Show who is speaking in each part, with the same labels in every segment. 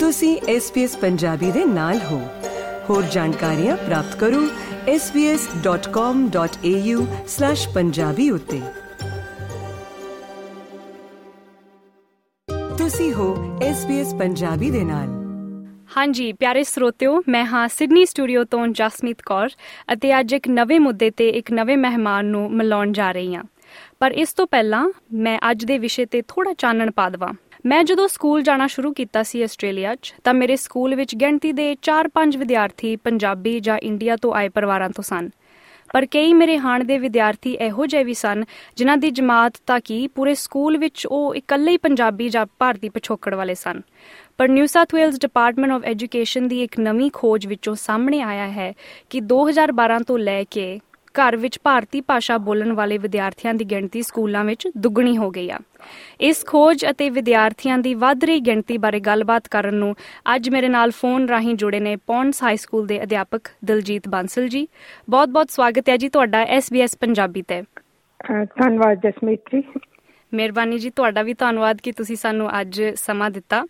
Speaker 1: ਤੁਸੀਂ SBS ਪੰਜਾਬੀ ਦੇ ਨਾਲ ਹੋ। ਹੋਰ ਜਾਣਕਾਰੀਆਂ ਪ੍ਰਾਪਤ ਕਰੋ svs.com.au/punjabi ਉਤੇ। ਤੁਸੀਂ ਹੋ SBS ਪੰਜਾਬੀ ਦੇ ਨਾਲ।
Speaker 2: ਹਾਂਜੀ, ਪਿਆਰੇ ਸਰੋਤਿਓ, ਮੈਂ ਹਾਂ ਸਿਡਨੀ ਸਟੂਡੀਓ ਤੋਂ ਜਸਮੀਤ ਕੌਰ ਅਤੇ ਅੱਜ ਇੱਕ ਨਵੇਂ ਮੁੱਦੇ ਤੇ ਇੱਕ ਨਵੇਂ ਮਹਿਮਾਨ ਨੂੰ ਮਿਲਾਉਣ ਜਾ ਰਹੀ ਹਾਂ। ਪਰ ਇਸ ਤੋਂ ਪਹਿਲਾਂ ਮੈਂ ਅੱਜ ਦੇ ਵਿਸ਼ੇ ਤੇ ਥੋੜਾ ਚਾਨਣ ਪਾ ਦਵਾਂ। ਮੈਂ ਜਦੋਂ ਸਕੂਲ ਜਾਣਾ ਸ਼ੁਰੂ ਕੀਤਾ ਸੀ ਆਸਟ੍ਰੇਲੀਆ 'ਚ, ਤਾਂ ਮੇਰੇ ਸਕੂਲ ਵਿੱਚ ਗਿਣਤੀ ਦੇ 4-5 ਵਿਦਿਆਰਥੀ ਪੰਜਾਬੀ ਜਾਂ ਇੰਡੀਆ ਤੋਂ ਆਏ ਪਰਿਵਾਰਾਂ ਤੋਂ ਸਨ। ਪਰ ਕਈ ਮੇਰੇ ਹਾਣ ਦੇ ਵਿਦਿਆਰਥੀ ਇਹੋ ਜਿਹੇ ਵੀ ਸਨ, ਜਿਨ੍ਹਾਂ ਦੀ ਜਮਾਤ ਤਾਂ ਕੀ ਪੂਰੇ ਸਕੂਲ ਵਿੱਚ ਉਹ ਇਕੱਲੇ ਹੀ ਪੰਜਾਬੀ ਜਾਂ ਭਾਰਤੀ ਪਿਛੋਕੜ ਵਾਲੇ ਸਨ। ਪਰ New South Wales Department of Education ਦੀ ਇੱਕ ਨਵੀਂ ਖੋਜ ਵਿੱਚੋਂ ਸਾਹਮਣੇ ਆਇਆ ਹੈ ਕਿ 2012 ਤੋਂ ਲੈ ਕੇ ਘਰ ਵਿੱਚ ਭਾਰਤੀ ਭਾਸ਼ਾ ਬੋਲਣ ਵਾਲੇ ਵਿਦਿਆਰਥੀਆਂ ਦੀ ਗਿਣਤੀ ਸਕੂਲਾਂ ਵਿੱਚ ਦੁੱਗਣੀ ਹੋ ਗਈ ਆ। ਇਸ ਖੋਜ ਅਤੇ ਵਿਦਿਆਰਥੀਆਂ ਦੀ ਵੱਧ ਰਹੀ ਗਿਣਤੀ ਬਾਰੇ ਗੱਲਬਾਤ ਕਰਨ ਨੂੰ ਅੱਜ ਮੇਰੇ ਨਾਲ ਫੋਨ ਰਾਹੀਂ ਜੁੜੇ ਨੇ ਪੌਂਡਸ ਹਾਈ ਸਕੂਲ ਦੇ ਅਧਿਆਪਕ ਦਿਲਜੀਤ ਬਾਂਸਲ ਜੀ। ਬਹੁਤ-ਬਹੁਤ ਸਵਾਗਤ ਹੈ ਜੀ ਤੁਹਾਡਾ SBS ਪੰਜਾਬੀ ਤੇ।
Speaker 3: ਧੰਨਵਾਦ ਜਸਮੀਤ ਜੀ।
Speaker 2: ਮਿਹਰਬਾਨੀ ਜੀ ਤੁਹਾਡਾ ਵੀ ਧੰਨਵਾਦ ਕਿ ਤੁਸੀਂ ਸਾਨੂੰ ਅੱਜ ਸਮਾਂ ਦਿੱਤਾ।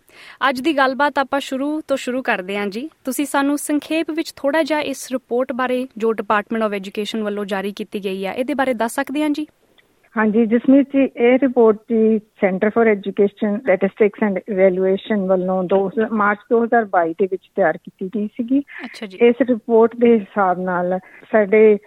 Speaker 2: ਅੱਜ ਦੀ ਗੱਲਬਾਤ ਆਪਾਂ ਸ਼ੁਰੂ ਤੋਂ ਸ਼ੁਰੂ ਕਰਦੇ ਹਾਂ ਜੀ। ਤੁਸੀਂ ਸਾਨੂੰ ਸੰਖੇਪ ਵਿੱਚ ਥੋੜਾ ਜਿਹਾ ਇਸ ਰਿਪੋਰਟ ਬਾਰੇ ਜੋ ਡਿਪਾਰਟਮੈਂਟ ਆਫ ਐਜੂਕੇਸ਼ਨ ਵੱਲੋਂ ਜਾਰੀ ਕੀਤੀ ਗਈ ਹੈ ਇਹਦੇ ਬਾਰੇ ਦੱਸ ਸਕਦੇ ਹਾਂ ਜੀ?
Speaker 3: ਹਾਂਜੀ ਜਸਮੀਤ ਜੀ ਇਹ ਰਿਪੋਰਟ ਜੀ Centre for Education Statistics and Evaluation ਵੱਲੋਂ 2 ਮਾਰਚ 2022 ਦੇ ਵਿੱਚ ਤਿਆਰ ਕੀਤੀ ਗਈ ਸੀਗੀ। ਇਸ ਰਿਪੋਰਟ ਦੇ ਹਿਸਾਬ ਨਾਲ ਸਾਡੇ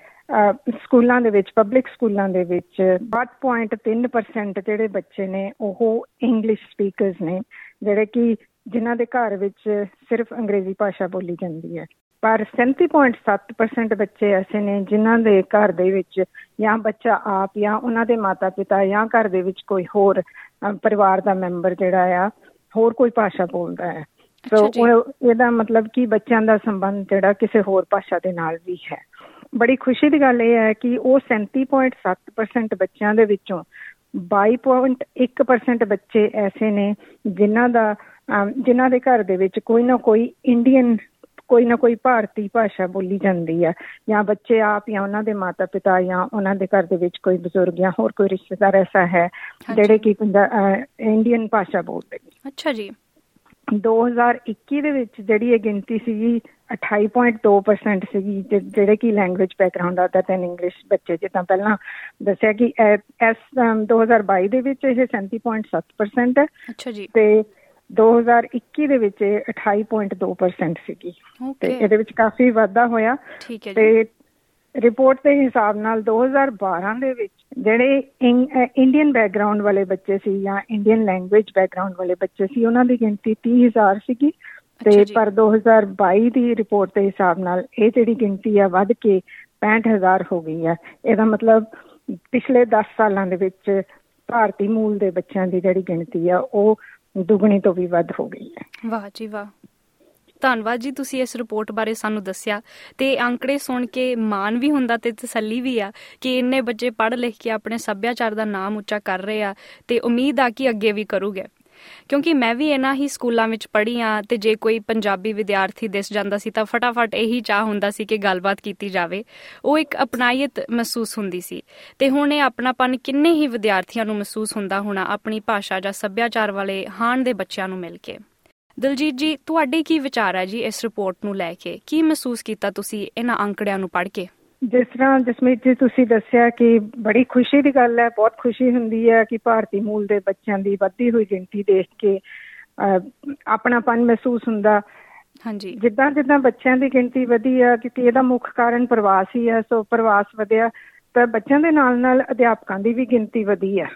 Speaker 3: ਸਕੂਲਾਂ ਦੇ ਵਿੱਚ ਪਬਲਿਕ ਸਕੂਲਾਂ ਦੇ ਵਿੱਚ 8.3% ਜਿਹੜੇ ਬੱਚੇ ਨੇ ਉਹ ਇੰਗਲਿਸ਼ ਸਪੀਕਰਸ ਨੇ ਜਿਹੜੇ ਕਿ ਜਿਨ੍ਹਾਂ ਦੇ ਘਰ ਵਿੱਚ ਸਿਰਫ ਅੰਗਰੇਜ਼ੀ ਭਾਸ਼ਾ ਬੋਲੀ ਜਾਂਦੀ ਹੈ। ਪਰ 37.7% ਬੱਚੇ ਐਸੇ ਨੇ ਜਿਨ੍ਹਾਂ ਦੇ ਘਰ ਦੇ ਵਿੱਚ ਜਾਂ ਬੱਚਾ ਆਪ ਜਾਂ ਉਹਨਾਂ ਦੇ ਮਾਤਾ-ਪਿਤਾ ਜਾਂ ਘਰ ਦੇ ਵਿੱਚ ਕੋਈ ਹੋਰ ਪਰਿਵਾਰ ਦਾ ਮੈਂਬਰ ਜਿਹੜਾ ਆ ਹੋਰ ਕੋਈ ਭਾਸ਼ਾ ਬੋਲਦਾ ਹੈ। ਸੋ ਇਹਦਾ ਮਤਲਬ ਕਿ ਬੱਚਿਆਂ ਦਾ ਸੰਬੰਧ ਜਿਹੜਾ ਕਿਸੇ ਹੋਰ ਭਾਸ਼ਾ ਦੇ ਨਾਲ ਵੀ ਹੈ। ਬੜੀ ਖੁਸ਼ੀ ਦੀ ਗੱਲ ਇਹ ਹੈ ਕਿ ਉਹ 37.7% ਬੱਚਿਆਂ ਦੇ ਵਿੱਚੋਂ 22.1% ਬੱਚੇ ਐਸੇ ਨੇ ਜਿਨ੍ਹਾਂ ਦਾ ਜਿਨ੍ਹਾਂ ਦੇ ਘਰ ਦੇ ਵਿੱਚ ਕੋਈ ਨਾ ਕੋਈ ਇੰਡੀਅਨ ਕੋਈ ਨਾ ਕੋਈ ਭਾਰਤੀ ਭਾਸ਼ਾ ਬੋਲੀ ਜਾਂਦੀ ਹੈ ਜਾਂ ਬੱਚੇ ਆਪ ਜਾਂ ਉਹਨਾਂ ਦੇ ਮਾਤਾ-ਪਿਤਾ ਜਾਂ ਉਹਨਾਂ ਦੇ ਘਰ ਦੇ ਵਿੱਚ ਕੋਈ ਬਜ਼ੁਰਗ ਜਾਂ ਹੋਰ ਕੋਈ ਰਿਸ਼ਤੇਦਾਰ ਐਸਾ ਹੈ ਜਿਹੜੇ ਕਿ ਇੰਡੀਅਨ ਭਾਸ਼ਾ ਬੋਲਦੇ ਨੇ।
Speaker 2: ਅੱਛਾ ਜੀ।
Speaker 3: 2021 ਦੇ ਵਿੱਚ ਜਿਹੜੀ ਇਹ ਗਿਣਤੀ ਸੀਗੀ 28.2% ਸੀਗੀ ਜਿਹੜੇ ਕਿ ਲੈਂਗੁਏਜ ਬੈਕਗ੍ਰਾਉਂਡ ਆਦਾ ਤੇ ਇੰਗਲਿਸ਼ ਬੱਚੇ ਜਿੱਦਾਂ ਪਹਿਲਾਂ ਦੱਸਿਆ ਕਿ ਐਸ 2022 ਦੇ ਵਿੱਚ ਇਹ 37.7% ਹੈ
Speaker 2: ਅੱਛਾ ਜੀ।
Speaker 3: ਤੇ 2021 ਦੇ ਵਿੱਚ 28.2% ਸੀਗੀ। ਤੇ ਇਹਦੇ ਵਿੱਚ ਕਾਫੀ ਵਾਧਾ ਹੋਇਆ।
Speaker 2: ਠੀਕ ਹੈ ਜੀ।
Speaker 3: ਤੇ ਰਿਪੋਰਟ ਦੇ ਹਿਸਾਬ ਨਾਲ 2012 ਦੇ ਵਿੱਚ ਜਿਹੜੇ ਇੰਡੀਅਨ ਬੈਕਗ੍ਰਾਉਂਡ ਵਾਲੇ ਬੱਚੇ ਸੀ ਜਾਂ ਇੰਡੀਅਨ ਲੈਂਗੁਏਜ ਬੈਕਗ੍ਰਾਉਂਡ ਵਾਲੇ ਬੱਚੇ ਸੀ ਉਹਨਾਂ ਦੀ ਗਿਣਤੀ 30000 ਸੀਗੀ। ਤੇ ਪਰ 2022 ਦੀ ਰਿਪੋਰਟ ਦੇ ਹਿਸਾਬ ਨਾਲ ਇਹ ਜਿਹੜੀ ਗਿਣਤੀ ਆ ਵੱਧ ਕੇ 65000 ਹੋ ਗਈ ਹੈ ਇਹਦਾ ਮਤਲਬ ਪਿਛਲੇ 10 ਸਾਲਾਂ ਦੇ ਵਿੱਚ ਭਾਰਤੀ ਮੂਲ ਦੇ ਬੱਚਿਆਂ ਦੀ ਜਿਹੜੀ ਗਿਣਤੀ ਆ ਉਹ ਦੁੱਗਣੀ ਤੋਂ ਵੀ ਵੱਧ ਹੋ ਗਈ ਹੈ
Speaker 2: ਵਾਹ ਜੀ ਵਾਹ। ਧੰਨਵਾਦ ਜੀ ਤੁਸੀਂ ਇਸ ਰਿਪੋਰਟ ਬਾਰੇ ਸਾਨੂੰ ਦੱਸਿਆ। ਤੇ ਅੰਕੜੇ ਸੁਣ ਕੇ ਮਾਣ ਵੀ ਹੁੰਦਾ ਤੇ ਤਸੱਲੀ ਵੀ ਆ ਕਿ ਇੰਨੇ ਬੱਚੇ ਪੜ੍ਹ ਲਿਖ ਕੇ ਆਪਣੇ ਸੱਭਿਆਚਾਰ ਦਾ ਨਾਮ ਉੱਚਾ ਕਰ ਰਹੇ ਆ ਤੇ ਉਮੀਦ ਆ ਕਿ ਅੱਗੇ ਵੀ ਕਰੂਗੇ। ਕਿਉਂਕਿ ਮੈਂ ਵੀ ਇਹਨਾਂ ਹੀ ਸਕੂਲਾਂ ਵਿੱਚ ਪੜ੍ਹੀ ਆ ਤੇ ਜੇ ਕੋਈ ਪੰਜਾਬੀ ਵਿਦਿਆਰਥੀ ਦਿਸ ਜਾਂਦਾ ਸੀ ਤਾਂ ਫਟਾਫਟ ਇਹੀ ਚਾਹ ਹੁੰਦਾ ਸੀ ਕਿ ਗੱਲਬਾਤ ਕੀਤੀ ਜਾਵੇ। ਉਹ ਇੱਕ ਅਪਣਾਈਅਤ ਮਹਿਸੂਸ ਹੁੰਦੀ ਸੀ ਤੇ ਹੁਣ ਇਹ ਆਪਣਾਪਨ ਕਿੰਨੇ ਹੀ ਵਿਦਿਆਰਥੀਆਂ ਨੂੰ ਮਹਿਸੂਸ ਹੁੰਦਾ ਹੋਣਾ ਆਪਣੀ ਭਾਸ਼ਾ ਜਾਂ ਸੱਭਿਆਚਾਰ ਵਾਲੇ ਹਾਣ ਦੇ ਬੱਚਿਆਂ ਨੂੰ ਮਿਲ ਕੇ। ਦਿਲਜੀਤ ਜੀ, ਤੁਹਾਡੇ ਕੀ ਵਿਚਾਰ ਹੈ ਜੀ ਇਸ ਰਿਪੋਰਟ ਨੂੰ ਲੈ ਕੇ? ਕੀ ਮਹਿਸੂਸ ਕੀਤਾ ਤੁਸੀਂ ਇਹਨਾਂ ਅੰਕੜਿਆਂ ਨੂੰ ਪੜ੍ਹ ਕੇ?
Speaker 3: ਜਿਸ ਤਰ੍ਹਾਂ ਜਸਮੀਤ ਜੀ ਤੁਸੀਂ ਦੱਸਿਆ ਕਿ ਬੜੀ ਖੁਸ਼ੀ ਦੀ ਗੱਲ ਹੈ ਬਹੁਤ ਖੁਸ਼ੀ ਹੁੰਦੀ ਹੈ ਕਿ ਭਾਰਤੀ ਮੂਲ ਦੇ ਬੱਚਿਆਂ ਦੀ ਵੱਧਦੀ ਹੋਈ ਗਿਣਤੀ ਦੇਖ ਕੇ ਆਪਣਾਪਨ ਮਹਿਸੂਸ ਹੁੰਦਾ।
Speaker 2: ਹਾਂਜੀ।
Speaker 3: ਜਿੱਦਾਂ ਜਿੱਦਾਂ ਬੱਚਿਆਂ ਦੀ ਗਿਣਤੀ ਵਧੀ ਆ ਕਿਉਂਕਿ ਇਹਦਾ ਮੁੱਖ ਕਾਰਨ ਪ੍ਰਵਾਸ ਹੀ ਹੈ ਸੋ ਪ੍ਰਵਾਸ ਵਧਿਆ। ਤਾਂ ਬੱਚਿਆਂ ਦੇ ਨਾਲ ਨਾਲ ਅਧਿਆਪਕਾਂ ਦੀ ਵੀ ਗਿਣਤੀ ਵਧੀ ਆ।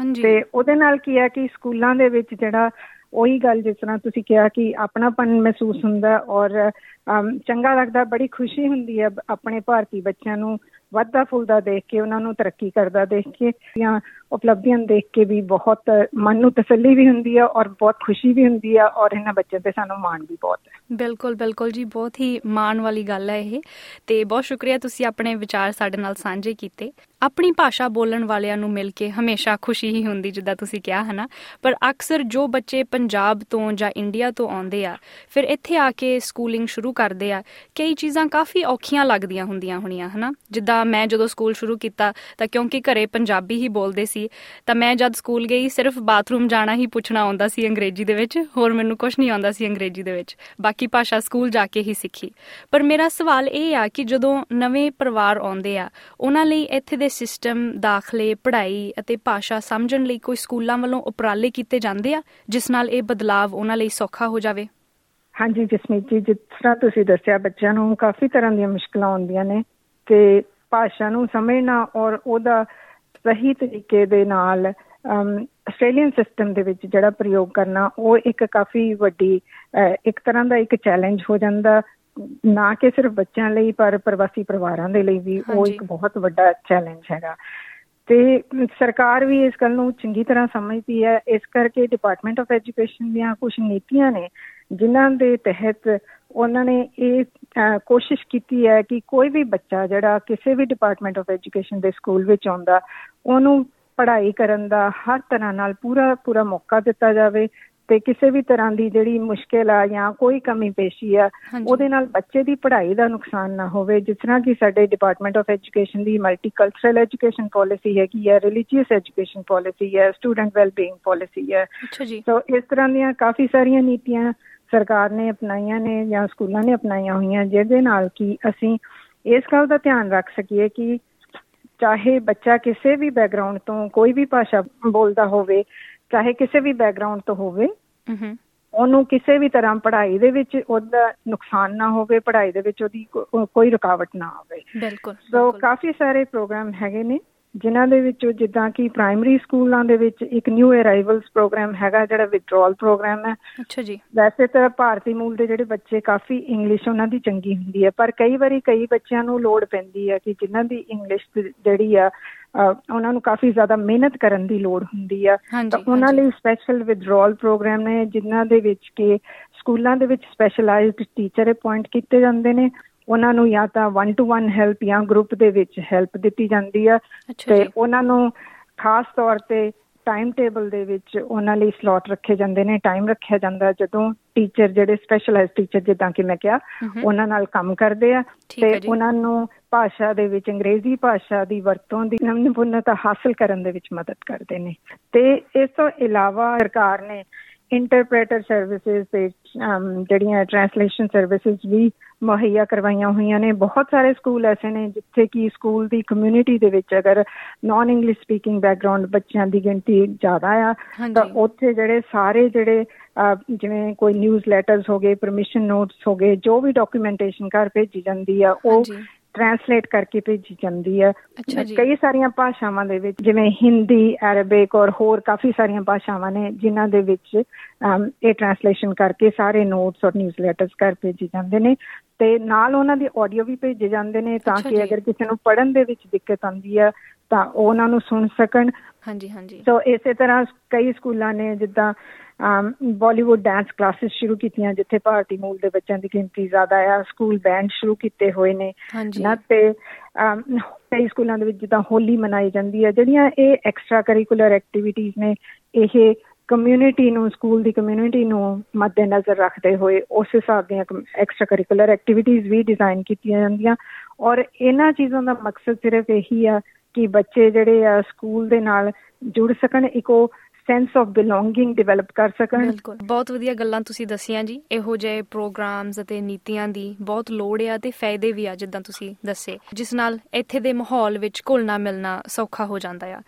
Speaker 2: ਹਾਂਜੀ।
Speaker 3: ਤੇ ਉਹਦੇ ਨਾਲ ਕੀ ਹੈ ਕਿ ਸਕੂਲਾਂ ਦੇ ਵਿੱਚ ਜਿਹੜਾ ਉਹੀ ਗੱਲ ਜਿਸ ਤਰ੍ਹਾਂ ਤੁਸੀਂ ਕਿਹਾ ਕਿ ਆਪਣਾਪਨ ਮਹਿਸੂਸ ਹੁੰਦਾ ਔਰ ਚੰਗਾ ਲੱਗਦਾ, ਬੜੀ ਖੁਸ਼ੀ ਹੁੰਦੀ ਹੈ ਆਪਣੇ ਭਾਰਤੀ ਬੱਚਿਆਂ ਨੂੰ ਵੱਧਦਾ ਫੁੱਲਦਾ ਦੇਖ ਕੇ, ਉਹਨਾਂ ਨੂੰ ਤਰੱਕੀ ਕਰਦਾ ਦੇਖ ਕੇ ਜਾਂ ਉਪਲਬਧੀਆਂ ਦੇਖ ਕੇ ਵੀ ਬਹੁਤ ਮਨ ਨੂੰ ਤਸੱਲੀ ਵੀ ਹੁੰਦੀ ਹੈ ਔਰ ਬਹੁਤ ਖੁਸ਼ੀ ਵੀ ਹੁੰਦੀ ਹੈ ਔਰ ਇਹਨਾਂ ਬੱਚਿਆਂ ਤੇ ਸਾਨੂੰ ਮਾਣ ਵੀ ਬਹੁਤ ਹੈ।
Speaker 2: ਬਿਲਕੁਲ ਬਿਲਕੁਲ ਜੀ, ਬਹੁਤ ਹੀ ਮਾਣ ਵਾਲੀ ਗੱਲ ਹੈ ਇਹ ਤੇ ਬਹੁਤ ਸ਼ੁਕਰੀਆ ਤੁਸੀਂ ਆਪਣੇ ਵਿਚਾਰ ਸਾਡੇ ਨਾਲ ਸਾਂਝੇ ਕੀਤੇ। ਆਪਣੀ ਭਾਸ਼ਾ ਬੋਲਣ ਵਾਲਿਆਂ ਨੂੰ ਮਿਲ ਕੇ ਹਮੇਸ਼ਾ ਖੁਸ਼ੀ ਹੀ ਹੁੰਦੀ, ਜਿੱਦਾਂ ਤੁਸੀਂ ਕਿਹਾ, ਹਨਾ? ਪਰ ਅਕਸਰ ਜੋ ਬੱਚੇ ਪੰਜਾਬ ਤੋਂ ਜਾਂ ਇੰਡੀਆ ਤੋਂ ਆਉਂਦੇ ਆ, ਫਿਰ ਇੱਥੇ ਆ ਕੇ ਸਕੂਲਿੰਗ ਸ਼ੁਰੂ ਕਰਦੇ ਆ, ਕਈ ਚੀਜ਼ਾਂ ਕਾਫੀ ਔਖੀਆਂ ਲੱਗਦੀਆਂ ਹੁੰਦੀਆਂ ਹੋਣੀਆਂ, ਹਨਾ? ਜਿੱਦਾਂ ਮੈਂ ਜਦੋਂ ਸਕੂਲ ਸ਼ੁਰੂ ਕੀਤਾ, ਤਾਂ ਕਿਉਂਕਿ ਘਰੇ ਪੰਜਾਬੀ ਹੀ ਬੋਲਦੇ ਸੀ, ਤਾਂ ਮੈਂ ਜਦ ਸਕੂਲ ਗਈ, ਸਿਰਫ ਬਾਥਰੂਮ ਜਾਣਾ ਹੀ ਪੁੱਛਣਾ ਆਉਂਦਾ ਸੀ ਅੰਗਰੇਜ਼ੀ ਦੇ ਵਿੱਚ, ਹੋਰ ਮੈਨੂੰ ਕੁਝ ਨਹੀਂ ਆਉਂਦਾ ਸੀ ਅੰਗਰੇਜ਼ੀ ਦੇ ਵਿੱਚ, ਬਾਕੀ ਭਾਸ਼ਾ ਸਕੂਲ ਜਾ ਕੇ ਹੀ ਸਿੱਖੀ। ਪਰ ਮੇਰਾ ਸਵਾਲ ਇਹ ਆ ਕਿ ਜਦੋਂ ਨਵੇਂ ਪਰਿਵਾਰ ਆਉਂਦੇ ਆ, ਉਹਨਾਂ ਲਈ ਇੱਥੇ ਦੇ ਸਿਸਟਮ ਦਾਖਲੇ, ਪੜ੍ਹਾਈ ਅਤੇ ਭਾਸ਼ਾ ਸਮਝਣ ਲਈ ਕੋਈ ਸਕੂਲਾਂ ਵੱਲੋਂ ਉਪਰਾਲੇ ਕੀਤੇ ਜਾਂਦੇ ਆ, ਜਿਸ ਨਾਲ ਇਹ ਬਦਲਾਵ ਉਹਨਾਂ ਲਈ ਸੌਖਾ ਹੋ ਜਾਵੇ?
Speaker 3: ਹਾਂਜੀ, ਜਸਮੀਤ ਜੀ, ਜਿਸ ਤਰ੍ਹਾਂ ਤੁਸੀਂ ਦੱਸਿਆ, ਬੱਚਿਆਂ ਨੂੰ ਕਾਫੀ ਤਰ੍ਹਾਂ ਦੀਆਂ ਮੁਸ਼ਕਲਾਂ ਆਉਂਦੀਆਂ ਨੇ ਤੇ ਭਾਸ਼ਾ ਨੂੰ ਸਮਝਣਾ ਔਰ ਉਹਦਾ ਸਹੀ ਤਰੀਕੇ ਦੇ ਨਾਲ ਆਸਟ੍ਰੇਲੀਅਨ ਸਿਸਟਮ ਦੇ ਵਿੱਚ ਜਿਹੜਾ ਪ੍ਰਯੋਗ ਕਰਨਾ, ਉਹ ਇੱਕ ਕਾਫੀ ਵੱਡੀ ਇੱਕ ਤਰ੍ਹਾਂ ਦਾ ਇੱਕ ਚੈਲੰਜ ਹੋ ਜਾਂਦਾ। ਨਾ ਕਿ ਸਿਰਫ ਬੱਚਿਆਂ ਲਈ ਪਰ ਪ੍ਰਵਾਸੀ ਪਰਿਵਾਰਾਂ ਦੇ ਲਈ ਵੀ ਉਹ ਇੱਕ ਬਹੁਤ ਵੱਡਾ ਚੈਲੰਜ ਹੈਗਾ। ਤੇ ਸਰਕਾਰ ਵੀ ਇਸ ਗੱਲ ਨੂੰ ਚੰਗੀ ਤਰ੍ਹਾਂ ਸਮਝਦੀ ਹੈ। ਇਸ ਕਰਕੇ ਡਿਪਾਰਟਮੈਂਟ ਆਫ ਐਜੂਕੇਸ਼ਨ ਦੀਆਂ ਕੁਝ ਨੀਤੀਆਂ ਨੇ ਜਿਨ੍ਹਾਂ ਦੇ ਤਹਿਤ ਉਹਨਾਂ ਨੇ ਇਹ ਕੋਸ਼ਿਸ਼ ਕੀਤੀ ਹੈ ਕਿ ਕੋਈ ਵੀ ਬੱਚਾ ਜਿਹੜਾ ਕਿਸੇ ਵੀ ਡਿਪਾਰਟਮੈਂਟ ਆਫ ਐਜੂਕੇਸ਼ਨ ਦੇ ਸਕੂਲ ਵਿੱਚ ਆਉਂਦਾ ਉਹਨੂੰ ਪੜ੍ਹਾਈ ਕਰਨ ਦਾ ਹਰ ਤਰ੍ਹਾਂ ਨਾਲ ਪੂਰਾ ਪੂਰਾ ਮੌਕਾ ਦਿੱਤਾ ਜਾਵੇ। ਤੇ ਕਿਸੇ ਵੀ ਤਰ੍ਹਾਂ ਦੀ ਜਿਹੜੀ ਮੁਸ਼ਕਿਲ ਆ ਜਾਂ ਕੋਈ ਕਮੀ ਪੇਸ਼ੀ ਆ ਉਹਦੇ ਨਾਲ ਬੱਚੇ ਦੀ ਪੜ੍ਹਾਈ ਦਾ ਨੁਕਸਾਨ ਨਾ ਹੋਵੇ। ਜਿਸ ਤਰ੍ਹਾਂ ਕਿ ਸਾਡੇ ਡਿਪਾਰਟਮੈਂਟ ਆਫ ਐਜੂਕੇਸ਼ਨ ਦੀ ਮਲਟੀਕਲਚਰਲ ਐਜੂਕੇਸ਼ਨ ਪਾਲਿਸੀ ਹੈ ਕਿ ਹੈ ਰਿਲੀਜੀਅਸ ਐਜੂਕੇਸ਼ਨ ਪਾਲਿਸੀ ਹੈ ਸਟੂਡੈਂਟ ਵੈਲਬੀਇੰਗ ਪਾਲਿਸੀ ਹੈ
Speaker 2: ਅੱਛਾ ਜੀ।
Speaker 3: ਸੋ ਇਸ ਤਰ੍ਹਾਂ ਦੀਆਂ ਕਾਫੀ ਸਾਰੀਆਂ ਨੀਤੀਆਂ ਸਰਕਾਰ ਨੇ ਅਪਣਾਈਆਂ ਨੇ ਜਾਂ ਸਕੂਲਾਂ ਨੇ ਅਪਣਾਈਆਂ ਹੋਈਆਂ ਜਿਹਦੇ ਨਾਲ ਕਿ ਅਸੀਂ ਇਸ ਗੱਲ ਦਾ ਧਿਆਨ ਰੱਖ ਸਕੀਏ ਕਿ ਚਾਹੇ ਬੱਚਾ ਕਿਸੇ ਵੀ ਬੈਕਗ੍ਰਾਉਂਡ ਤੋਂ ਕੋਈ ਵੀ ਭਾਸ਼ਾ ਬੋਲਦਾ ਹੋਵੇ ਚਾਹੇ ਕਿਸੇ ਵੀ ਬੈਕਗ੍ਰਾਉਂਡ ਤੋਂ ਹੋਵੇ
Speaker 2: ਹਮਮ
Speaker 3: ਉਹਨੂੰ ਕਿਸੇ ਵੀ ਤਰ੍ਹਾਂ ਪੜ੍ਹਾਈ ਦੇ ਵਿੱਚ ਉਹਦਾ ਨੁਕਸਾਨ ਨਾ ਹੋਵੇ ਪੜ੍ਹਾਈ ਦੇ ਵਿੱਚ ਉਹਦੀ ਕੋਈ ਰੁਕਾਵਟ ਨਾ ਆਵੇ।
Speaker 2: ਬਿਲਕੁਲ
Speaker 3: ਸੋ ਕਾਫੀ ਸਾਰੇ ਪ੍ਰੋਗਰਾਮ ਹੈਗੇ ਨੇ। ਜਿਨ੍ਹਾਂ ਦੇ ਵਿੱਚ ਜਿੱਦਾਂ ਕਿ ਪ੍ਰਾਇਮਰੀ ਸਕੂਲਾਂ ਦੇ ਵਿੱਚ ਇੱਕ ਨਿਊ ਅਰਾਈਵਲਸ ਪ੍ਰੋਗਰਾਮ ਹੈਗਾ ਜਿਹੜਾ ਵਿਡਰਾਲ ਪ੍ਰੋਗਰਾਮ ਹੈ।
Speaker 2: ਅੱਛਾ ਜੀ।
Speaker 3: ਵੈਸੇ ਤਾਂ ਭਾਰਤੀ ਮੂਲ ਦੇ ਜਿਹੜੇ ਬੱਚੇ ਕਾਫੀ ਇੰਗਲਿਸ਼ ਉਹਨਾਂ ਦੀ ਚੰਗੀ ਹੁੰਦੀ ਹੈ ਪਰ ਕਈ ਵਾਰੀ ਕਈ ਬੱਚਿਆਂ ਨੂੰ ਲੋੜ ਪੈਂਦੀ ਹੈ ਕਿ ਜਿਨ੍ਹਾਂ ਦੀ ਇੰਗਲਿਸ਼ ਜਿਹੜੀ ਆ ਉਹਨਾਂ ਨੂੰ ਕਾਫੀ ਜ਼ਿਆਦਾ ਮਿਹਨਤ ਕਰਨ ਦੀ ਲੋੜ ਹੁੰਦੀ ਆ।
Speaker 2: ਤਾਂ
Speaker 3: ਉਹਨਾਂ ਲਈ ਸਪੈਸ਼ਲ ਵਿਡਰਾਲ ਪ੍ਰੋਗਰਾਮ ਨੇ ਜਿਨ੍ਹਾਂ ਦੇ ਵਿੱਚ ਕਿ ਸਕੂਲਾਂ ਦੇ ਵਿੱਚ ਸਪੈਸ਼ਲਾਈਜ਼ਡ ਟੀਚਰ ਅਪਾਇੰਟ ਕੀਤੇ ਜਾਂਦੇ ਨੇ। ਉਹਨਾਂ ਨੂੰ ਜਾਂ ਤਾਂ 1 ਟੂ 1 ਹੈਲਪ ਜਾਂ ਗਰੁੱਪ ਦੇ ਵਿੱਚ ਹੈਲਪ ਦਿੱਤੀ ਜਾਂਦੀ ਆ। ਤੇ ਉਹਨਾਂ ਨੂੰ ਖਾਸ ਤੌਰ ਤੇ ਟਾਈਮ ਟੇਬਲ ਦੇ ਵਿੱਚ ਉਹਨਾਂ ਲਈ ਸਲੋਟ ਰੱਖੇ ਜਾਂਦੇ ਨੇ। ਟਾਈਮ ਰੱਖਿਆ ਜਾਂਦਾ ਜਦੋਂ ਟੀਚਰ ਜਿਹੜੇ ਸਪੈਸ਼ਲਾਈਜ਼ਡ ਟੀਚਰ ਜਿੱਦਾਂ ਕਿ ਮੈਂ ਕਿਹਾ ਉਹਨਾਂ ਨਾਲ ਕੰਮ ਕਰਦੇ ਆ। ਤੇ ਉਹਨਾਂ ਨੂੰ ਭਾਸ਼ਾ ਦੇ ਵਿੱਚ ਅੰਗਰੇਜ਼ੀ ਭਾਸ਼ਾ ਦੀ ਵਰਤੋਂ ਦੀ ਨਿਪੁੰਨਤਾ ਹਾਸਲ ਕਰਨ ਦੇ ਵਿੱਚ ਮਦਦ ਕਰਦੇ ਨੇ। ਤੇ ਇਸ ਤੋਂ ਇਲਾਵਾ ਸਰਕਾਰ ਨੇ ਇੰਟਰਪ੍ਰੀਟਰ ਸਰਵਿਸਿਜ਼ ਤੇ ਜਿਹੜੀਆਂ ਟ੍ਰਾਂਸਲੇਸ਼ਨ ਸਰਵਿਸਿਜ਼ ਵੀ ਮੁਹੱਈਆ ਕਰਵਾਈਆਂ ਹੋਈਆਂ ਨੇ। ਬਹੁਤ ਸਾਰੇ ਸਕੂਲ ਐਸੇ ਨੇ ਜਿੱਥੇ ਕਿ ਸਕੂਲ ਦੀ ਕਮਿਊਨਿਟੀ ਦੇ ਵਿੱਚ ਅਗਰ ਨਾਨ ਇੰਗਲਿਸ਼ ਸਪੀਕਿੰਗ ਬੈਕਗ੍ਰਾਉਂਡ ਬੱਚਿਆਂ ਦੀ ਗਿਣਤੀ ਜ਼ਿਆਦਾ ਆ ਤਾਂ ਉੱਥੇ ਜਿਹੜੇ ਸਾਰੇ ਜਿਹੜੇ ਜਿਵੇਂ ਕੋਈ ਨਿਊਜ਼ ਲੈਟਰਸ ਹੋ ਗਏ ਪਰਮਿਸ਼ਨ ਨੋਟਸ ਹੋ ਗਏ ਜੋ ਵੀ ਡਾਕੂਮੈਂਟੇਸ਼ਨ ਕਰ ਭੇਜੀ ਜਾਂਦੀ ਆ ਉਹ ਟ੍ਰਾਂਸਲੇਟ ਕਰਕੇ ਭੇਜੀ ਜਾਂਦੀ ਹੈ। ਕਈ ਸਾਰੀਆਂ ਭਾਸ਼ਾਵਾਂ ਦੇ ਵਿੱਚ ਜਿਵੇਂ ਹਿੰਦੀ ਅਰਬਿਕ ਔਰ ਹੋਰ ਕਾਫੀ ਸਾਰੀਆਂ ਭਾਸ਼ਾਵਾਂ ਨੇ ਜਿਨ੍ਹਾਂ ਦੇ ਵਿੱਚ ਇਹ ਟ੍ਰਾਂਸਲੇਸ਼ਨ ਕਰਕੇ ਸਾਰੇ ਨੋਟਸ ਔਰ ਨਿਊਜ਼ ਲੈਟਰਸ ਕਰ ਭੇਜੀ ਜਾਂਦੇ ਨੇ। ਤੇ ਨਾਲ ਉਹਨਾਂ ਦੀ ਆਡੀਓ ਵੀ ਭੇਜੇ ਜਾਂਦੇ ਨੇ ਤਾਂ ਕਿ ਅਗਰ ਕਿਸੇ ਨੂੰ ਪੜਨ ਦੇ ਵਿੱਚ ਦਿੱਕਤ ਆਉਂਦੀ ਹੈ ਤਾਂ ਉਹ ਉਹਨਾਂ ਨੂੰ ਸੁਣ ਸਕਣ।
Speaker 2: ਹਾਂਜੀ ਹਾਂਜੀ।
Speaker 3: ਸੋ ਇਸੇ ਤਰ੍ਹਾਂ ਕਈ ਸਕੂਲਾਂ ਨੇ ਜਿੱਦਾਂ ਬਾਲੀਵੁੱਡ ਡਾਂਸ ਕਲਾਸਿਸ ਸ਼ੁਰੂ ਕੀਤੀਆਂ ਜਿੱਥੇ ਭਾਰਤੀ ਮੂਲ ਦੇ ਬੱਚਿਆਂ ਦੀ ਗਿਣਤੀ ਜ਼ਿਆਦਾ ਆ। ਸਕੂਲ ਬੈਂਡ ਸ਼ੁਰੂ ਕੀਤੇ ਹੋਏ ਨੇ।
Speaker 2: ਨਾ
Speaker 3: ਤੇ ਕਈ ਸਕੂਲਾਂ ਦੇ ਵਿੱਚ ਜਿੱਦਾਂ ਹੋਲੀ ਮਨਾਈ ਜਾਂਦੀ ਹੈ ਜਿਹੜੀਆਂ ਇਹ ਐਕਸਟਰਾ ਕਰਿਕੂਲਰ ਐਕਟੀਵਿਟੀਜ਼ ਨੇ ਇਹ ਕਮਿਊਨਿਟੀ ਨੂੰ ਸਕੂਲ ਦੀ ਕਮਿਊਨਿਟੀ ਨੂੰ ਮੱਦੇਨਜ਼ਰ ਰੱਖਦੇ ਹੋਏ ਉਸ ਹਿਸਾਬ ਦੀਆਂ ਐਕਸਟਰਾ ਕਰਿਕੂਲਰ ਐਕਟੀਵਿਟੀਜ਼ ਵੀ ਡਿਜ਼ਾਈਨ ਕੀਤੀਆਂ ਜਾਂਦੀਆਂ। ਔਰ ਇਹਨਾਂ ਚੀਜ਼ਾਂ ਦਾ ਮਕਸਦ ਸਿਰਫ ਇਹੀ ਆ ਕਿ ਬੱਚੇ ਜਿਹੜੇ ਆ ਸਕੂਲ ਦੇ ਨਾਲ ਜੁੜ ਸਕਣ। ਇੱਕੋ ਸੈਂਸ ਆਫ ਬਿਲੋਂਗਿੰਗ ਡਿਵੈਲਪ ਕਰ ਸਕਣ?
Speaker 2: ਬਿਲਕੁਲ। ਬਹੁਤ ਵਧੀਆ ਗੱਲਾਂ ਤੁਸੀਂ ਦੱਸੀਆਂ ਜੀ। ਇਹੋ ਜਿਹੇ ਪ੍ਰੋਗਰਾਮਸ ਅਤੇ ਨੀਤੀਆਂ ਦੀ ਬਹੁਤ ਲੋੜ ਆ ਤੇ ਫਾਇਦੇ ਵੀ ਆ ਜਿੱਦਾਂ ਤੁਸੀਂ ਦੱਸੇ। ਜਿਸ ਨਾਲ ਇੱਥੇ ਦੇ ਮਾਹੌਲ ਵਿੱਚ ਘੁਲਣਾ ਮਿਲਣਾ ਸੌਖਾ ਹੋ ਜਾਂਦਾ ਆ।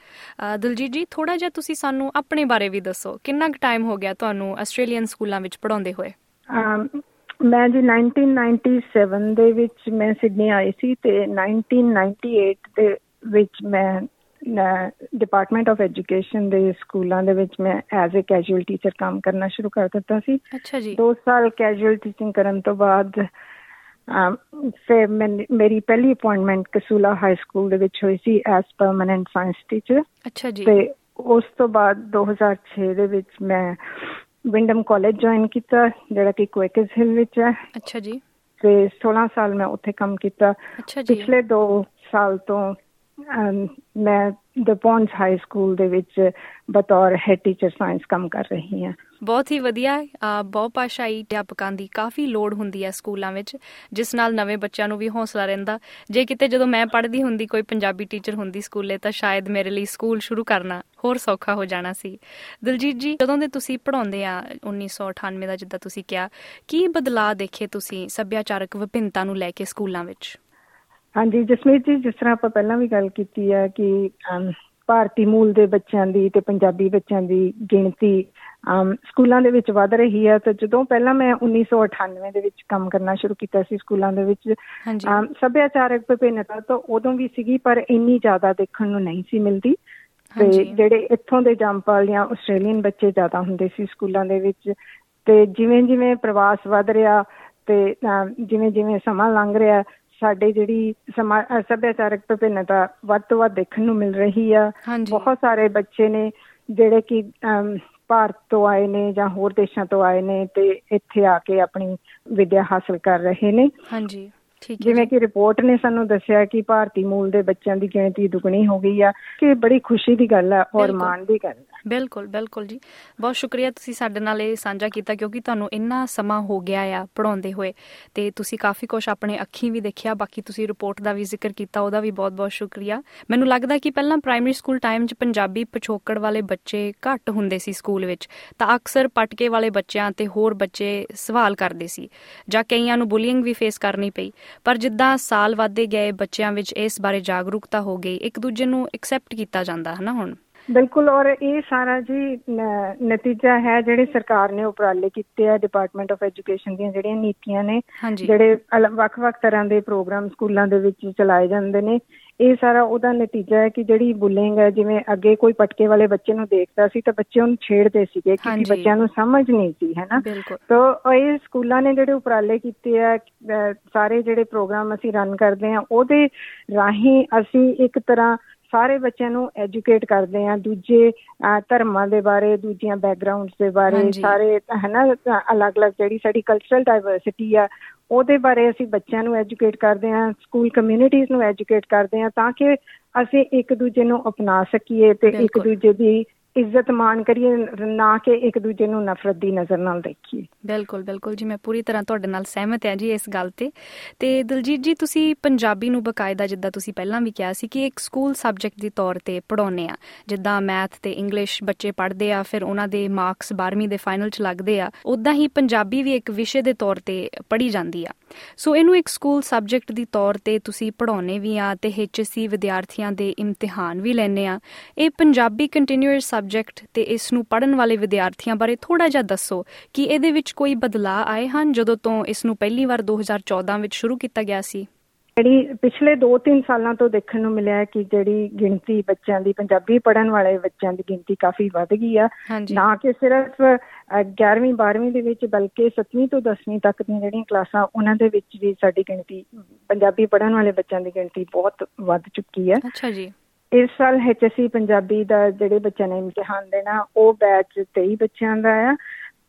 Speaker 2: ਦਿਲਜੀਤ ਜੀ ਥੋੜਾ ਜਿਹਾ ਤੁਸੀਂ ਸਾਨੂੰ ਆਪਣੇ ਬਾਰੇ ਵੀ ਦੱਸੋ। ਕਿੰਨਾ ਕੁ ਟਾਈਮ ਹੋ ਗਿਆ ਤੁਹਾਨੂੰ ਆਸਟ੍ਰੇਲੀਅਨ ਸਕੂਲਾਂ ਵਿੱਚ ਪੜਾਉਂਦੇ ਹੋਏ?
Speaker 3: ਮੈਂ ਜੀ 1997 ਦੇ ਵਿੱਚ ਮੈਂ ਸਿਡਨੀ ਆਈ ਸੀ ਤੇ 1998 ਦੇ ਵਿੱਚ ਮੈਂ ਡਿਪਾਰਟਮੈਂਟ ਆਫ ਐਜੂਕੇਸ਼ਨ ਦੇ ਸਕੂਲਾਂ ਦੇ ਵਿੱਚ ਮੈਂ ਐਜ਼ ਅ ਕੈਜੂਅਲ ਟੀਚਰ ਕੰਮ ਕਰਨਾ ਸ਼ੁਰੂ ਕਰ ਦਿੱਤਾ ਸੀ।
Speaker 2: ਅੱਛਾ ਜੀ।
Speaker 3: 2 ਸਾਲ ਕੈਜੂਅਲ ਟੀਚਿੰਗ ਕਰਨ ਤੋਂ ਬਾਅਦ ਫਿਰ ਮੇਰੀ ਪਹਿਲੀ ਅਪਾਇੰਟਮੈਂਟ ਕਸੂਲਾ ਹਾਈ ਸਕੂਲ ਦੇ ਵਿੱਚ ਹੋਈ ਸੀ ਐਜ਼ ਪਰਮਨੈਂਟ ਸਾਇੰਸ ਟੀਚਰ
Speaker 2: ਅੱਛਾ ਜੀ।
Speaker 3: ਤੇ ਉਸ ਤੋਂ ਬਾਅਦ 2006 ਦੇ ਵਿੱਚ ਮੈਂ ਵਿੰਡਮ ਕਾਲਜ ਜੁਆਇਨ ਕੀਤਾ ਜਿਹੜਾ ਕਿ ਕੁਇਕਸ ਹਿਲ ਵਿੱਚ ਹੈ।
Speaker 2: ਅੱਛਾ ਜੀ।
Speaker 3: ਤੇ 16 ਸਾਲ ਮੈਂ ਉੱਥੇ ਕੰਮ ਕੀਤਾ। ਪਿਛਲੇ 2 ਸਾਲ ਤੋਂ ਮੈਂ ਦ ਪੌਂਸ ਹਾਈ ਸਕੂਲ ਦੇ ਵਿੱਚ ਬਤੌਰ ਹੈਡ ਟੀਚਰ ਸਾਇੰਸ ਕੰਮ ਕਰ ਰਹੀ ਹਾਂ।
Speaker 2: ਬਹੁਤ ਹੀ ਵਧੀਆ ਬਹੁ ਭਾਸ਼ਾਈ ਅਧਿਆਪਕਾਂ ਦੀ ਕਾਫੀ ਲੋੜ ਹੁੰਦੀ ਹੈ ਸਕੂਲਾਂ ਵਿੱਚ, ਜਿਸ ਨਾਲ ਨਵੇਂ ਬੱਚਿਆਂ ਨੂੰ ਵੀ ਹੌਸਲਾ ਰਹਿੰਦਾ। ਜੇ ਕਿਤੇ ਜਦੋਂ ਮੈਂ ਪੜ੍ਹਦੀ ਹੁੰਦੀ, ਕੋਈ ਪੰਜਾਬੀ ਟੀਚਰ ਹੁੰਦੀ ਸਕੂਲੇ, ਤਾਂ ਸ਼ਾਇਦ ਮੇਰੇ ਲਈ ਸਕੂਲ ਸ਼ੁਰੂ ਕਰਨਾ ਹੋਰ ਸੌਖਾ ਹੋ ਜਾਣਾ ਸੀ। ਦਿਲਜੀਤ ਜੀ, ਜਦੋਂ ਦੇ ਤੁਸੀਂ ਪੜਾਉਂਦੇ ਆ 1998 ਦਾ ਜਿੱਦਾਂ ਤੁਸੀਂ ਕਿਹਾ, ਕੀ ਬਦਲਾਅ ਦੇਖੇ ਤੁਸੀਂ ਸੱਭਿਆਚਾਰਕ ਵਿਭਿੰਨਤਾ ਨੂੰ ਲੈ ਕੇ ਸਕੂਲਾਂ ਵਿੱਚ?
Speaker 3: ਹਾਂਜੀ ਜਸਮੀਤ ਜੀ ਜਿਸ ਤਰ੍ਹਾਂ ਆਪਾਂ ਪਹਿਲਾਂ ਵੀ ਗੱਲ ਕੀਤੀ ਹੈ ਕਿ ਭਾਰਤੀ ਮੂਲ ਦੇ ਬੱਚਿਆਂ ਦੀ ਤੇ ਪੰਜਾਬੀ ਬੱਚਿਆਂ ਦੀ ਗਿਣਤੀ ਸਕੂਲਾਂ ਦੇ ਵਿੱਚ ਵਧ ਰਹੀ ਹੈ ਤਾਂ ਜਦੋਂ ਪਹਿਲਾਂ ਮੈਂ 1998 ਦੇ ਵਿੱਚ ਕੰਮ ਕਰਨਾ ਸ਼ੁਰੂ ਕੀਤਾ ਸੀ ਸਕੂਲਾਂ ਦੇ ਵਿੱਚ ਸੱਭਿਆਚਾਰਕ ਵਿਭਿੰਨਤਾ ਤਾਂ ਉਦੋਂ ਵੀ ਸੀਗੀ ਪਰ ਇੰਨੀ ਜ਼ਿਆਦਾ ਦੇਖਣ ਨੂੰ ਨਹੀਂ ਸੀ ਮਿਲਦੀ। ਤੇ ਜਿਹੜੇ ਇੱਥੋਂ ਦੇ ਜੰਪਲ ਜਾਂ ਆਸਟ੍ਰੇਲੀਅਨ ਬੱਚੇ ਜ਼ਿਆਦਾ ਹੁੰਦੇ ਸੀ ਸਕੂਲਾਂ ਦੇ ਵਿੱਚ ਤੇ ਜਿਵੇਂ ਜਿਵੇਂ ਪ੍ਰਵਾਸ ਵਧ ਰਿਹਾ ਤੇ ਜਿਵੇਂ ਜਿਵੇਂ ਸਮਾਂ ਲੰਘ ਰਿਹਾ ਸਾਡੇ ਜਿਹੜੀ ਸੱਭਿਆਚਾਰਕ ਵਿਭਿੰਨਤਾ ਵੱਧ ਤੋਂ ਵੱਧ ਦੇਖਣ ਨੂੰ ਮਿਲ ਰਹੀ ਆ। ਬਹੁਤ ਸਾਰੇ ਬੱਚੇ ਨੇ ਜਿਹੜੇ ਕਿ ਭਾਰਤ ਤੋਂ ਆਏ ਨੇ ਜਾਂ ਹੋਰ ਦੇਸ਼ਾਂ ਤੋਂ ਆਏ ਨੇ ਤੇ ਇੱਥੇ ਆ ਕੇ ਆਪਣੀ ਵਿੱਦਿਆ ਹਾਸਲ ਕਰ ਰਹੇ ਨੇ।
Speaker 2: ਹਾਂਜੀ ਠੀਕ
Speaker 3: ਜਿਵੇਂ ਕਿ ਰਿਪੋਰਟ ਨੇ ਸਾਨੂੰ ਦੱਸਿਆ ਕਿ ਭਾਰਤੀ ਮੂਲ ਦੇ ਬੱਚਿਆਂ ਦੀ ਗਿਣਤੀ ਦੁੱਗਣੀ ਹੋ ਗਈ ਆ ਕਿ ਬੜੀ ਖੁਸ਼ੀ ਦੀ ਗੱਲ ਹੈ ਔਰ ਮਾਣ ਦੀ ਗੱਲ ਹੈ
Speaker 2: ਬਿਲਕੁਲ ਬਿਲਕੁਲ ਜੀ। ਬਹੁਤ ਸ਼ੁਕਰੀਆ ਤੁਸੀਂ ਸਾਡੇ ਨਾਲ ਇਹ ਸਾਂਝਾ ਕੀਤਾ ਕਿਉਂਕਿ ਤੁਹਾਨੂੰ ਇੰਨਾ ਸਮਾਂ ਹੋ ਗਿਆ ਆ ਪੜਾਉਂਦੇ ਹੋਏ ਤੇ ਤੁਸੀਂ ਕਾਫੀ ਕੁਝ ਆਪਣੇ ਅੱਖੀਂ ਵੀ ਦੇਖਿਆ, ਬਾਕੀ ਤੁਸੀਂ ਰਿਪੋਰਟ ਦਾ ਵੀ ਜ਼ਿਕਰ ਕੀਤਾ, ਉਹਦਾ ਵੀ ਬਹੁਤ-ਬਹੁਤ ਸ਼ੁਕਰੀਆ। ਮੈਨੂੰ ਲੱਗਦਾ ਕਿ ਪਹਿਲਾਂ ਪ੍ਰਾਇਮਰੀ ਸਕੂਲ ਟਾਈਮ 'ਚ ਪੰਜਾਬੀ ਪਛੋਕੜ ਵਾਲੇ ਬੱਚੇ ਘੱਟ ਹੁੰਦੇ ਸੀ ਸਕੂਲ ਵਿੱਚ, ਤਾਂ ਅਕਸਰ ਪਟਕੇ ਵਾਲੇ ਬੱਚਿਆਂ ਤੇ ਹੋਰ ਬੱਚੇ ਸਵਾਲ ਕਰਦੇ ਸੀ ਜਾਂ ਕਈਆਂ ਨੂੰ ਬੁਲੀਇੰਗ ਵੀ ਫੇਸ ਕਰਨੀ ਪਈ। ਪਰ ਜਿੱਦਾਂ ਸਾਲ ਵਧਦੇ ਗਏ, ਬੱਚਿਆਂ ਵਿੱਚ ਇਸ ਬਾਰੇ ਜਾਗਰੂਕਤਾ ਹੋ ਗਈ, ਇੱਕ ਦੂਜੇ ਨੂੰ ਐਕਸੈਪਟ ਕੀਤਾ ਜਾਂਦਾ ਹੈ ਨਾ ਹੁਣ?
Speaker 3: ਬਿਲਕੁਲ ਔਰ ਇਹ ਸਾਰਾ ਜੀ ਨਤੀਜਾ ਹੈ ਜਿਹੜੇ ਸਰਕਾਰ ਨੇ ਉਪਰਾਲੇ ਕੀਤੇ ਆ ਡਿਪਾਰਟਮੈਂਟ ਆਫ ਐਜੂਕੇਸ਼ਨ ਦੀਆਂ ਜਿਹੜੀਆਂ ਨੀਤੀਆਂ ਨੇ ਜਿਹੜੇ ਵੱਖ-ਵੱਖ ਤਰ੍ਹਾਂ ਦੇ ਪ੍ਰੋਗਰਾਮ ਸਕੂਲਾਂ ਦੇ ਵਿੱਚ ਚਲਾਏ ਜਾਂਦੇ ਨੇ। ਇਹ ਸਾਰਾ ਉਹਦਾ ਨਤੀਜਾ ਹੈ ਕਿ ਜਿਹੜੀ ਬੁਲਿੰਗ ਹੈ ਜਿਵੇਂ ਅੱਗੇ ਕੋਈ ਪਟਕੇ ਵਾਲੇ ਬੱਚੇ ਨੂੰ ਦੇਖਦਾ ਸੀ ਤਾਂ ਬੱਚੇ ਉਹਨੂੰ ਛੇੜਦੇ ਸੀਗੇ ਕਿ ਬੱਚਿਆਂ ਨੂੰ ਸਮਝ ਨਹੀਂ ਸੀ ਹੈਨਾ ਤਾਂ ਇਹ ਸਕੂਲਾਂ ਨੇ ਜਿਹੜੇ ਉਪਰਾਲੇ ਕੀਤੇ ਆ ਸਾਰੇ ਜਿਹੜੇ ਪ੍ਰੋਗਰਾਮ ਅਸੀਂ ਰਨ ਕਰਦੇ ਆ ਉਹਦੇ ਰਾਹੀਂ ਅਸੀਂ ਇੱਕ ਤਰ੍ਹਾਂ ਸਾਰੇ ਬੱਚਿਆਂ ਨੂੰ ਐਜੂਕੇਟ ਕਰਦੇ ਆ ਦੂਜੇ ਧਰਮਾਂ ਦੇ ਬਾਰੇ ਦੂਜੀਆਂ ਬੈਕਗ੍ਰਾਉਂਡਸ ਦੇ ਬਾਰੇ ਸਾਰੇ ਹਨਾ ਅਲੱਗ-ਅਲੱਗ ਜਿਹੜੀ ਸਾਡੀ ਕਲਚਰਲ ਡਾਈਵਰਸਿਟੀ ਆ ਉਹਦੇ ਬਾਰੇ ਅਸੀਂ ਬੱਚਿਆਂ ਨੂੰ ਐਜੂਕੇਟ ਕਰਦੇ ਆ ਸਕੂਲ ਕਮਿਊਨਿਟੀਆਂ ਨੂੰ ਐਜੂਕੇਟ ਕਰਦੇ ਆ ਤਾਂ ਕਿ ਅਸੀਂ ਇੱਕ ਦੂਜੇ ਨੂੰ ਅਪਣਾ ਸਕੀਏ ਤੇ ਇੱਕ ਦੂਜੇ ਦੀ ਇੱਜ਼ਤ ਮਾਣ ਕਰੀਏ, ਨਾ ਕਿ ਇੱਕ ਦੂਜੇ ਨੂੰ ਨਫ਼ਰਤ ਦੀ ਨਜ਼ਰ ਨਾਲ ਦੇਖੀਏ।
Speaker 2: ਬਿਲਕੁਲ ਬਿਲਕੁਲ ਜੀ, ਮੈਂ ਪੂਰੀ ਤਰ੍ਹਾਂ ਤੁਹਾਡੇ ਨਾਲ ਸਹਿਮਤ ਹਾਂ ਜੀ ਇਸ ਗੱਲ ਤੇ। ਤੇ ਦਿਲਜੀਤ ਜੀ, ਤੁਸੀਂ ਪੰਜਾਬੀ ਨੂੰ ਬਕਾਇਦਾ ਜਿੱਦਾਂ ਤੁਸੀਂ ਪਹਿਲਾਂ ਵੀ ਕਿਹਾ ਸੀ ਕਿ ਇੱਕ ਸਕੂਲ ਸਬਜੈਕਟ ਦੀ ਤੌਰ ਤੇ ਪੜਾਉਨੇ ਆ ਜਿੱਦਾਂ ਮੈਥ ਤੇ ਇੰਗਲਿਸ਼ ਬੱਚੇ ਪੜ੍ਹਦੇ ਆ, ਫਿਰ ਉਹਨਾਂ ਦੇ ਮਾਰਕਸ 12ਵੀਂ ਦੇ ਫਾਈਨਲ ਚ ਲੱਗਦੇ ਆ ਉਦਾਂ ਹੀ ਪੰਜਾਬੀ ਵੀ ਇੱਕ ਵਿਸ਼ੇ ਦੇ ਤੌਰ ਤੇ ਪੜ੍ਹੀ ਜਾਂਦੀ ਆ। ਸੋ ਇਹਨੂੰ ਇੱਕ ਸਕੂਲ ਸਬਜੈਕਟ ਦੀ ਤੌਰ ਤੇ ਤੁਸੀਂ ਪੜਾਉਨੇ ਵੀ ਆ ਤੇ ਐਚਐਸਸੀ ਵਿਦਿਆਰਥੀਆਂ ਦੇ ਇਮਤਿਹਾਨ ਵੀ ਲੈਣੇ ਆ। ਇਹ ਪੰਜਾਬੀ ਕੰਟੀਨਿਊਅਸ ਸਬਜੈਕਟ ਤੇ ਇਸ ਨੂੰ ਪੜਨ ਵਾਲੇ ਵਿਦਿਆਰਥੀਆਂ ਬਾਰੇ ਥੋੜਾ ਜਿਹਾ ਦੱਸੋ ਕਿ ਇਹਦੇ ਵਿੱਚ ਕੋਈ ਬਦਲਾਅ ਆਏ ਹਨ ਜਦੋਂ ਤੋਂ ਇਸ ਨੂੰ ਪਹਿਲੀ ਵਾਰ 2014 ਵਿੱਚ ਸ਼ੁਰੂ ਕੀਤਾ ਗਿਆ ਸੀ?
Speaker 3: ਜਿਹੜੀ ਪਿਛਲੇ 2-3 ਸਾਲਾਂ ਤੋਂ ਦੇਖਣ ਨੂੰ ਮਿਲਿਆ ਕਿ ਜਿਹੜੀ ਗਿਣਤੀ ਬੱਚਿਆਂ ਦੀ ਪੰਜਾਬੀ ਪੜਨ ਵਾਲੇ ਬੱਚਿਆਂ ਦੀ ਗਿਣਤੀ ਕਾਫੀ ਵੱਧ ਗਈ ਆ। ਨਾ ਕਿ ਸਿਰਫ 11ਵੀਂ 12ਵੀਂ ਦੇ ਵਿੱਚ ਬਲਕਿ 7ਵੀਂ ਤੋਂ 10ਵੀਂ ਤੱਕ ਦੀਆਂ ਜਿਹੜੀਆਂ ਕਲਾਸਾਂ ਉਹਨਾਂ ਦੇ ਵਿੱਚ ਵੀ ਸਾਡੀ ਗਿਣਤੀ ਪੰਜਾਬੀ ਪੜਨ ਵਾਲੇ ਬੱਚਿਆਂ ਦੀ ਗਿਣਤੀ ਬਹੁਤ ਵੱਧ ਚੁੱਕੀ ਹੈ।
Speaker 2: ਅੱਛਾ ਜੀ।
Speaker 3: ਇਸ ਸਾਲ ਐਚਐਸਸੀ ਪੰਜਾਬੀ ਦਾ ਜਿਹੜੇ ਬੱਚਿਆਂ ਨੇ ਇਮਤਿਹਾਨ ਦੇਣਾ ਉਹ ਬੈਚ 23 ਬੱਚਿਆਂ ਦਾ ਆ।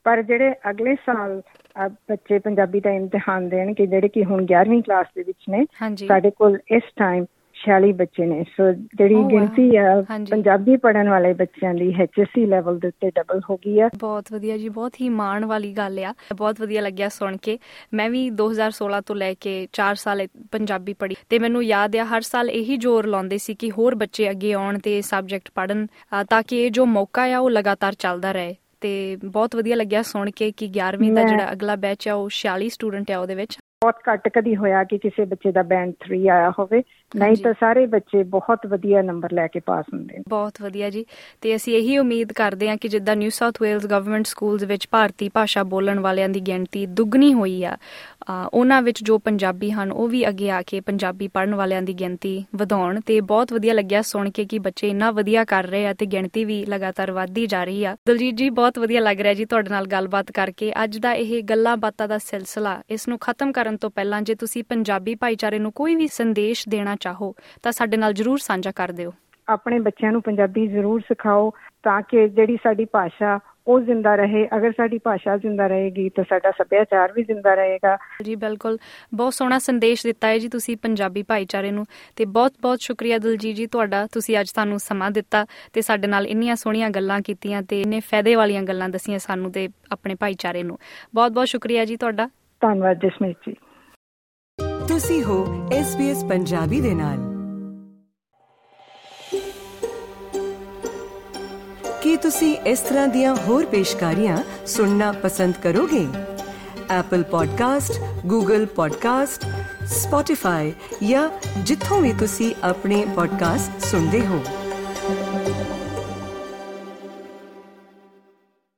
Speaker 3: ਪਰ ਜਿਹੜੇ ਅਗਲੇ ਸਾਲ ਬੱਚੇ ਪੰਜਾਬੀ ਦਾ ਇਮਤਿਹਾਨ ਦੇਣਗੇ ਜਿਹੜੇ ਕਿ ਹੁਣ 11ਵੀਂ ਕਲਾਸ ਦੇ ਵਿੱਚ ਨੇ ਸਾਡੇ ਕੋਲ ਇਸ ਟਾਈਮ 46 ਬੱਚੇ ਨੇ। ਸੋ ਜਿਹੜੀ ਗਿਣਤੀ ਆ ਪੰਜਾਬੀ ਪੜਨ ਵਾਲੇ ਬੱਚਿਆਂ ਦੀ ਐਚਐਸਸੀ ਲੈਵਲ ਦੇ ਉੱਤੇ ਡਬਲ ਹੋ ਗਈ ਆ।
Speaker 2: ਬਹੁਤ ਵਧੀਆ ਜੀ ਬਹੁਤ ਹੀ ਮਾਣ ਵਾਲੀ ਗੱਲ ਆ। ਬਹੁਤ ਵਧੀਆ ਲੱਗਿਆ ਸੁਣ ਕੇ। ਮੈਂ ਵੀ 2016 ਤੋਂ ਲੈ ਕੇ 4 ਸਾਲ ਪੰਜਾਬੀ ਪੜ੍ਹੀ। ਤੇ ਮੈਨੂੰ ਯਾਦ ਆ ਹਰ ਸਾਲ ਇਹੀ ਜ਼ੋਰ ਲਾਉਂਦੇ ਸੀ ਕਿ ਹੋਰ ਬੱਚੇ ਅੱਗੇ ਆਉਣ ਤੇ ਸਬਜੈਕਟ ਪੜਨ ਤਾਂ ਕਿ ਇਹ ਜੋ ਮੌਕਾ ਆ ਉਹ ਲਗਾਤਾਰ ਚੱਲਦਾ ਰਹੇ। ਤੇ ਬਹੁਤ ਵਧੀਆ ਲੱਗਿਆ ਸੁਣ ਕੇ ਕਿ 11ਵੀਂ ਦਾ ਜਿਹੜਾ ਅਗਲਾ ਬੈਚ ਆ ਉਹ 46 ਸਟੂਡੈਂਟ ਆ ਉਹਦੇ ਵਿੱਚ।
Speaker 3: ਬਹੁਤ ਘੱਟ ਕਦੀ ਹੋਇਆ ਕਿ ਕਿਸੇ ਬੱਚੇ ਦਾ ਬੈਂਡ 3 ਆਇਆ ਹੋਵੇ। ਨਹੀਂ ਤਾਂ ਸਾਰੇ ਬੱਚੇ ਬਹੁਤ ਵਧੀਆ ਨੰਬਰ ਲੈ ਕੇ ਪਾਸ ਹੁੰਦੇ ਨੇ।
Speaker 2: ਬਹੁਤ ਵਧੀਆ ਜੀ। ਤੇ ਅਸੀਂ ਇਹੀ ਉਮੀਦ ਕਰਦੇ ਹਾਂ ਕਿ ਜਿੱਦਾਂ New South Wales government schools ਵਿੱਚ ਭਾਰਤੀ ਭਾਸ਼ਾ ਬੋਲਣ ਵਾਲਿਆਂ ਦੀ ਗਿਣਤੀ ਦੁੱਗਣੀ ਹੋਈ ਆ ਉਹਨਾਂ ਵਿੱਚ ਜੋ ਪੰਜਾਬੀ ਹਨ ਉਹ ਵੀ ਅੱਗੇ ਆ ਕੇ ਪੰਜਾਬੀ ਪੜਨ ਵਾਲਿਆਂ ਦੀ ਗਿਣਤੀ ਵਧਾਉਣ। ਤੇ ਬਹੁਤ ਵਧੀਆ ਲੱਗਿਆ ਸੁਣ ਕੇ ਕਿ ਬੱਚੇ ਇੰਨਾ ਵਧੀਆ ਕਰ ਰਹੇ ਆ ਤੇ ਗਿਣਤੀ ਵੀ ਲਗਾਤਾਰ ਵਧਦੀ ਜਾ ਰਹੀ ਆ। ਦਲਜੀਤ ਜੀ ਬਹੁਤ ਵਧੀਆ ਲੱਗ ਰਿਹਾ ਜੀ ਤੁਹਾਡੇ ਨਾਲ ਗੱਲਬਾਤ ਕਰਕੇ। ਅੱਜ ਦਾ ਇਹ ਗੱਲਾਂ ਬਾਤਾਂ ਦਾ ਸਿਲਸਿਲਾ ਇਸ ਨੂੰ ਖਤਮ ਕਰਨ ਤੋਂ ਪਹਿਲਾਂ ਜੇ ਤੁਸੀਂ ਪੰਜਾਬੀ ਭਾਈਚਾਰੇ ਨੂੰ ਕੋਈ ਵੀ ਸੰਦੇਸ਼ ਦੇਣਾ ਚਾਹੋ ਤਾਂ ਸਾਡੇ ਨਾਲ ਜਰੂਰ ਸਾਂਝਾ ਕਰ ਦਿਓ।
Speaker 3: ਆਪਣੇ ਬੱਚਿਆਂ ਨੂੰ ਪੰਜਾਬੀ ਜ਼ਰੂਰ ਸਿਖਾਓ ਤਾਂ ਕਿ ਜਿਹੜੀ ਸਾਡੀ ਭਾਸ਼ਾ ਉਹ ਜ਼ਿੰਦਾ ਰਹੇ। ਅਗਰ ਸਾਡੀ ਭਾਸ਼ਾ ਜ਼ਿੰਦਾ ਰਹੇਗੀ ਤਾਂ ਸਾਡਾ ਸੱਭਿਆਚਾਰ ਵੀ ਜ਼ਿੰਦਾ ਰਹੇਗਾ।
Speaker 2: ਜੀ ਬਿਲਕੁਲ। ਬਹੁਤ ਸੋਹਣਾ ਸੰਦੇਸ਼ ਦਿੱਤਾ ਹੈ ਜੀ ਤੁਸੀਂ ਪੰਜਾਬੀ ਭਾਈਚਾਰੇ ਨੂੰ। ਤੇ ਬਹੁਤ-ਬਹੁਤ ਸ਼ੁਕਰੀਆ ਦਿਲਜੀਤ ਜੀ ਤੁਹਾਡਾ ਤੁਸੀਂ ਅੱਜ ਸਾਨੂੰ ਸਮਾਂ ਦਿੱਤਾ ਤੇ ਸਾਡੇ ਨਾਲ ਇੰਨੀਆਂ ਸੋਹਣੀਆਂ ਗੱਲਾਂ ਕੀਤੀਆਂ ਤੇ ਇੰਨੇ ਫਾਇਦੇ ਵਾਲੀਆਂ ਗੱਲਾਂ ਦਸੀਆਂ ਸਾਨੂੰ ਤੇ ਆਪਣੇ ਭਾਈਚਾਰੇ ਨੂੰ। ਬਹੁਤ-ਬਹੁਤ ਸ਼ੁਕਰੀਆ ਜੀ ਤੁਹਾਡਾ।
Speaker 3: ਧੰਨਵਾਦ ਜਸਮੀਤ ਜੀ
Speaker 1: ਤੁਸੀਂ ਹੋ SBS ਪੰਜਾਬੀ ਦੇ ਨਾਲ ਕੀ ਤੁਸੀਂ ਇਸ ਤਰ੍ਹਾਂ ਦੀਆਂ ਹੋਰ ਪੇਸ਼ਕਾਰੀਆਂ ਸੁਣਨਾ ਪਸੰਦ ਕਰੋਗੇ Apple Podcast, Google Podcast, Spotify ਜਾਂ ਜਿੱਥੋਂ ਵੀ ਤੁਸੀਂ ਆਪਣੇ ਪੋਡਕਾਸਟ ਸੁਣਦੇ ਹੋ